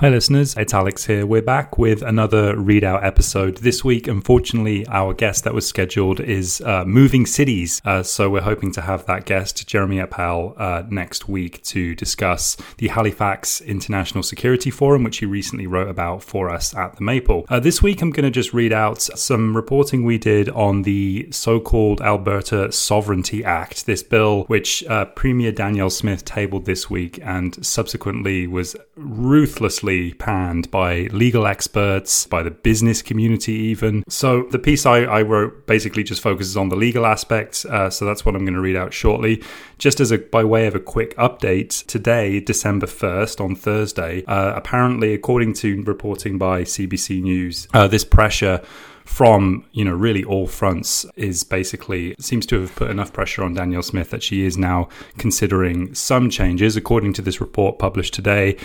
Hi, listeners. It's Alex here. We're back with another readout episode. This week, unfortunately, our guest that was scheduled is uh, moving cities. Uh, so we're hoping to have that guest, Jeremy Appel, uh, next week to discuss the Halifax International Security Forum, which he recently wrote about for us at the Maple. Uh, this week, I'm going to just read out some reporting we did on the so called Alberta Sovereignty Act, this bill which uh, Premier Danielle Smith tabled this week and subsequently was ruthlessly panned by legal experts, by the business community, even. So the piece I, I wrote basically just focuses on the legal aspects. Uh, so that's what I'm going to read out shortly. Just as a by way of a quick update, today, December 1st, on Thursday, uh, apparently, according to reporting by CBC News, uh, this pressure from you know really all fronts is basically seems to have put enough pressure on Danielle Smith that she is now considering some changes. According to this report published today,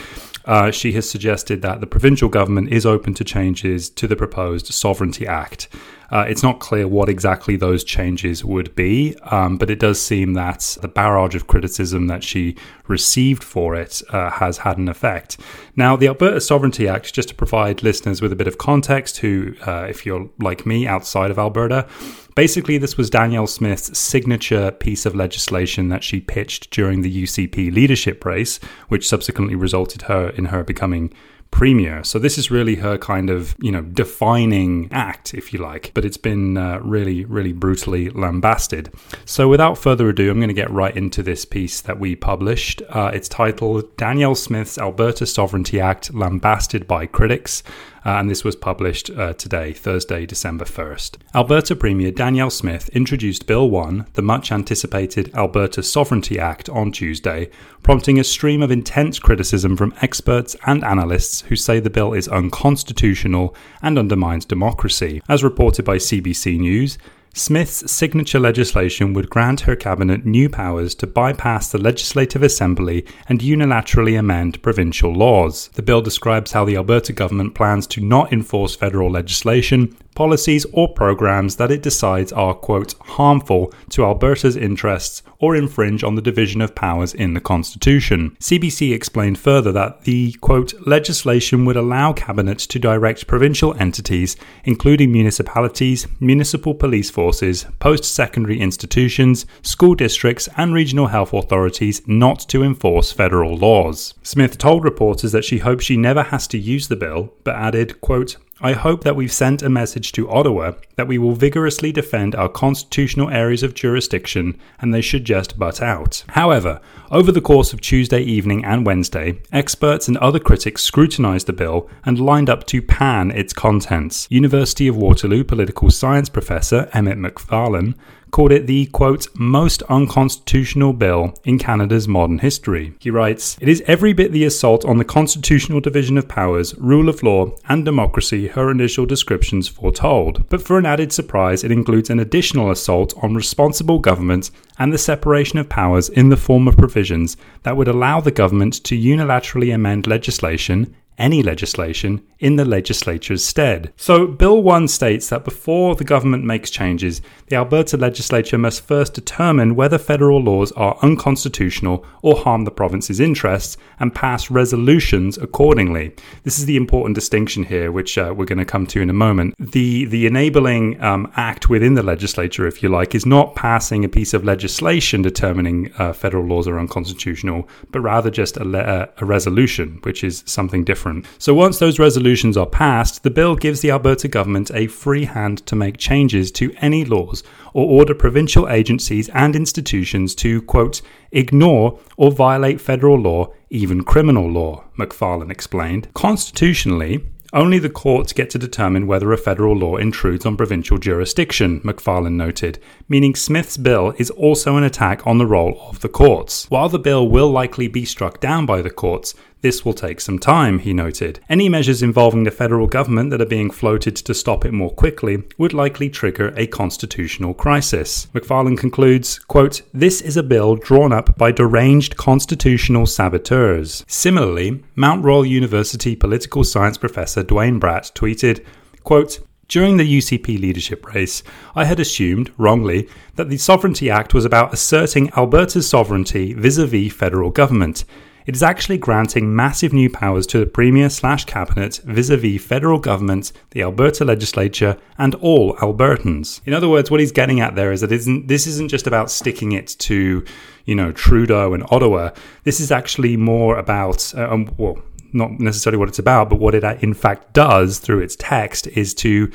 uh, she has suggested that the provincial government is open to changes to the proposed Sovereignty Act. Uh, it's not clear what exactly those changes would be, um, but it does seem that the barrage of criticism that she received for it uh, has had an effect. Now, the Alberta Sovereignty Act, just to provide listeners with a bit of context, who, uh, if you're like me, outside of Alberta, Basically, this was Danielle Smith's signature piece of legislation that she pitched during the UCP leadership race, which subsequently resulted her in her becoming premier. So this is really her kind of, you know, defining act, if you like. But it's been uh, really, really brutally lambasted. So without further ado, I'm going to get right into this piece that we published. Uh, it's titled Danielle Smith's Alberta Sovereignty Act Lambasted by Critics and this was published uh, today, Thursday, December 1st. Alberta Premier Danielle Smith introduced Bill 1, the much anticipated Alberta Sovereignty Act, on Tuesday, prompting a stream of intense criticism from experts and analysts who say the bill is unconstitutional and undermines democracy. As reported by CBC News, Smith's signature legislation would grant her cabinet new powers to bypass the Legislative Assembly and unilaterally amend provincial laws. The bill describes how the Alberta government plans to not enforce federal legislation, policies, or programs that it decides are, quote, harmful to Alberta's interests or infringe on the division of powers in the Constitution. CBC explained further that the, quote, legislation would allow Cabinet to direct provincial entities, including municipalities, municipal police forces, post secondary institutions, school districts, and regional health authorities not to enforce federal laws. Smith told reporters that she hopes she never has to use the bill, but added, quote, I hope that we've sent a message to Ottawa that we will vigorously defend our constitutional areas of jurisdiction and they should just butt out. However, over the course of Tuesday evening and Wednesday, experts and other critics scrutinised the bill and lined up to pan its contents. University of Waterloo political science professor Emmett Macfarlane called it the quote, most unconstitutional bill in Canada's modern history. He writes, It is every bit the assault on the constitutional division of powers, rule of law, and democracy her initial descriptions foretold. But for an added surprise, it includes an additional assault on responsible government and the separation of powers in the form of provisions that would allow the government to unilaterally amend legislation any legislation in the legislature's stead. So, Bill 1 states that before the government makes changes, the Alberta legislature must first determine whether federal laws are unconstitutional or harm the province's interests and pass resolutions accordingly. This is the important distinction here, which uh, we're going to come to in a moment. The, the enabling um, act within the legislature, if you like, is not passing a piece of legislation determining uh, federal laws are unconstitutional, but rather just a, le- a resolution, which is something different different. So once those resolutions are passed, the bill gives the Alberta government a free hand to make changes to any laws or order provincial agencies and institutions to, quote, ignore or violate federal law, even criminal law, Macfarlane explained. Constitutionally, only the courts get to determine whether a federal law intrudes on provincial jurisdiction, Macfarlane noted, meaning Smith's bill is also an attack on the role of the courts. While the bill will likely be struck down by the courts, this will take some time, he noted. Any measures involving the federal government that are being floated to stop it more quickly would likely trigger a constitutional crisis. Macfarlane concludes, quote, This is a bill drawn up by deranged constitutional saboteurs. Similarly, Mount Royal University political science professor Duane Bratt tweeted, quote, during the UCP leadership race, I had assumed, wrongly, that the Sovereignty Act was about asserting Alberta's sovereignty vis a vis federal government. It is actually granting massive new powers to the Premier slash Cabinet vis a vis federal government, the Alberta legislature, and all Albertans. In other words, what he's getting at there is that isn't, this isn't just about sticking it to, you know, Trudeau and Ottawa. This is actually more about, uh, um, well, not necessarily what it's about, but what it in fact does through its text is to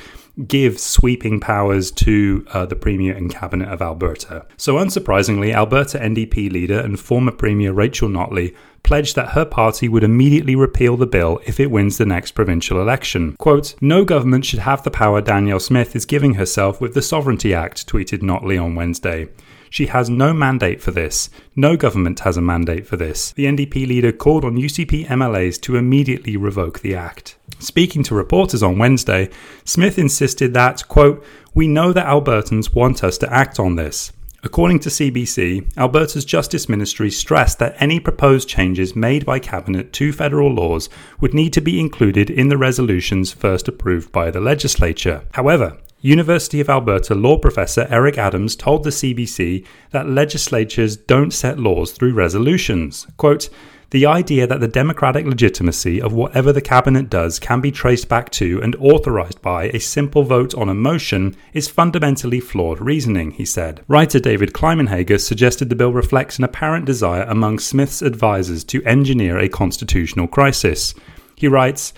give sweeping powers to uh, the Premier and Cabinet of Alberta. So, unsurprisingly, Alberta NDP leader and former Premier Rachel Notley pledged that her party would immediately repeal the bill if it wins the next provincial election. Quote, No government should have the power Danielle Smith is giving herself with the Sovereignty Act, tweeted Notley on Wednesday. She has no mandate for this. No government has a mandate for this. The NDP leader called on UCP MLAs to immediately revoke the act. Speaking to reporters on Wednesday, Smith insisted that, quote, we know that Albertans want us to act on this. According to CBC, Alberta's Justice Ministry stressed that any proposed changes made by Cabinet to federal laws would need to be included in the resolutions first approved by the legislature. However, University of Alberta law professor Eric Adams told the CBC that legislatures don't set laws through resolutions. Quote, the idea that the democratic legitimacy of whatever the cabinet does can be traced back to and authorized by a simple vote on a motion is fundamentally flawed reasoning, he said. Writer David Climenhaga suggested the bill reflects an apparent desire among Smith's advisers to engineer a constitutional crisis. He writes,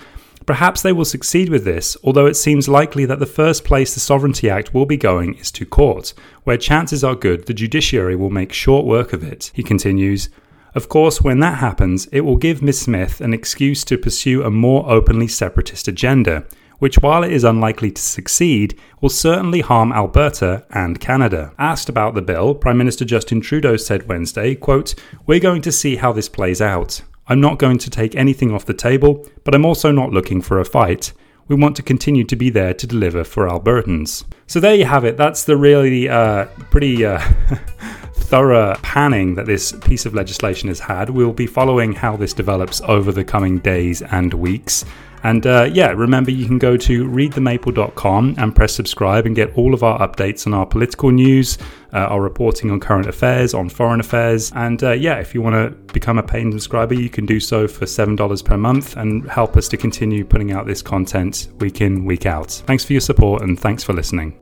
Perhaps they will succeed with this, although it seems likely that the first place the Sovereignty Act will be going is to court, where chances are good the judiciary will make short work of it. He continues, of course, when that happens, it will give Miss Smith an excuse to pursue a more openly separatist agenda, which, while it is unlikely to succeed, will certainly harm Alberta and Canada. Asked about the bill, Prime Minister Justin Trudeau said Wednesday, quote, We're going to see how this plays out. I'm not going to take anything off the table, but I'm also not looking for a fight. We want to continue to be there to deliver for Albertans. So there you have it. That's the really uh, pretty uh, thorough panning that this piece of legislation has had. We'll be following how this develops over the coming days and weeks. And uh, yeah, remember you can go to readthemaple.com and press subscribe and get all of our updates on our political news, uh, our reporting on current affairs, on foreign affairs. And uh, yeah, if you want to become a paying subscriber, you can do so for $7 per month and help us to continue putting out this content week in, week out. Thanks for your support and thanks for listening.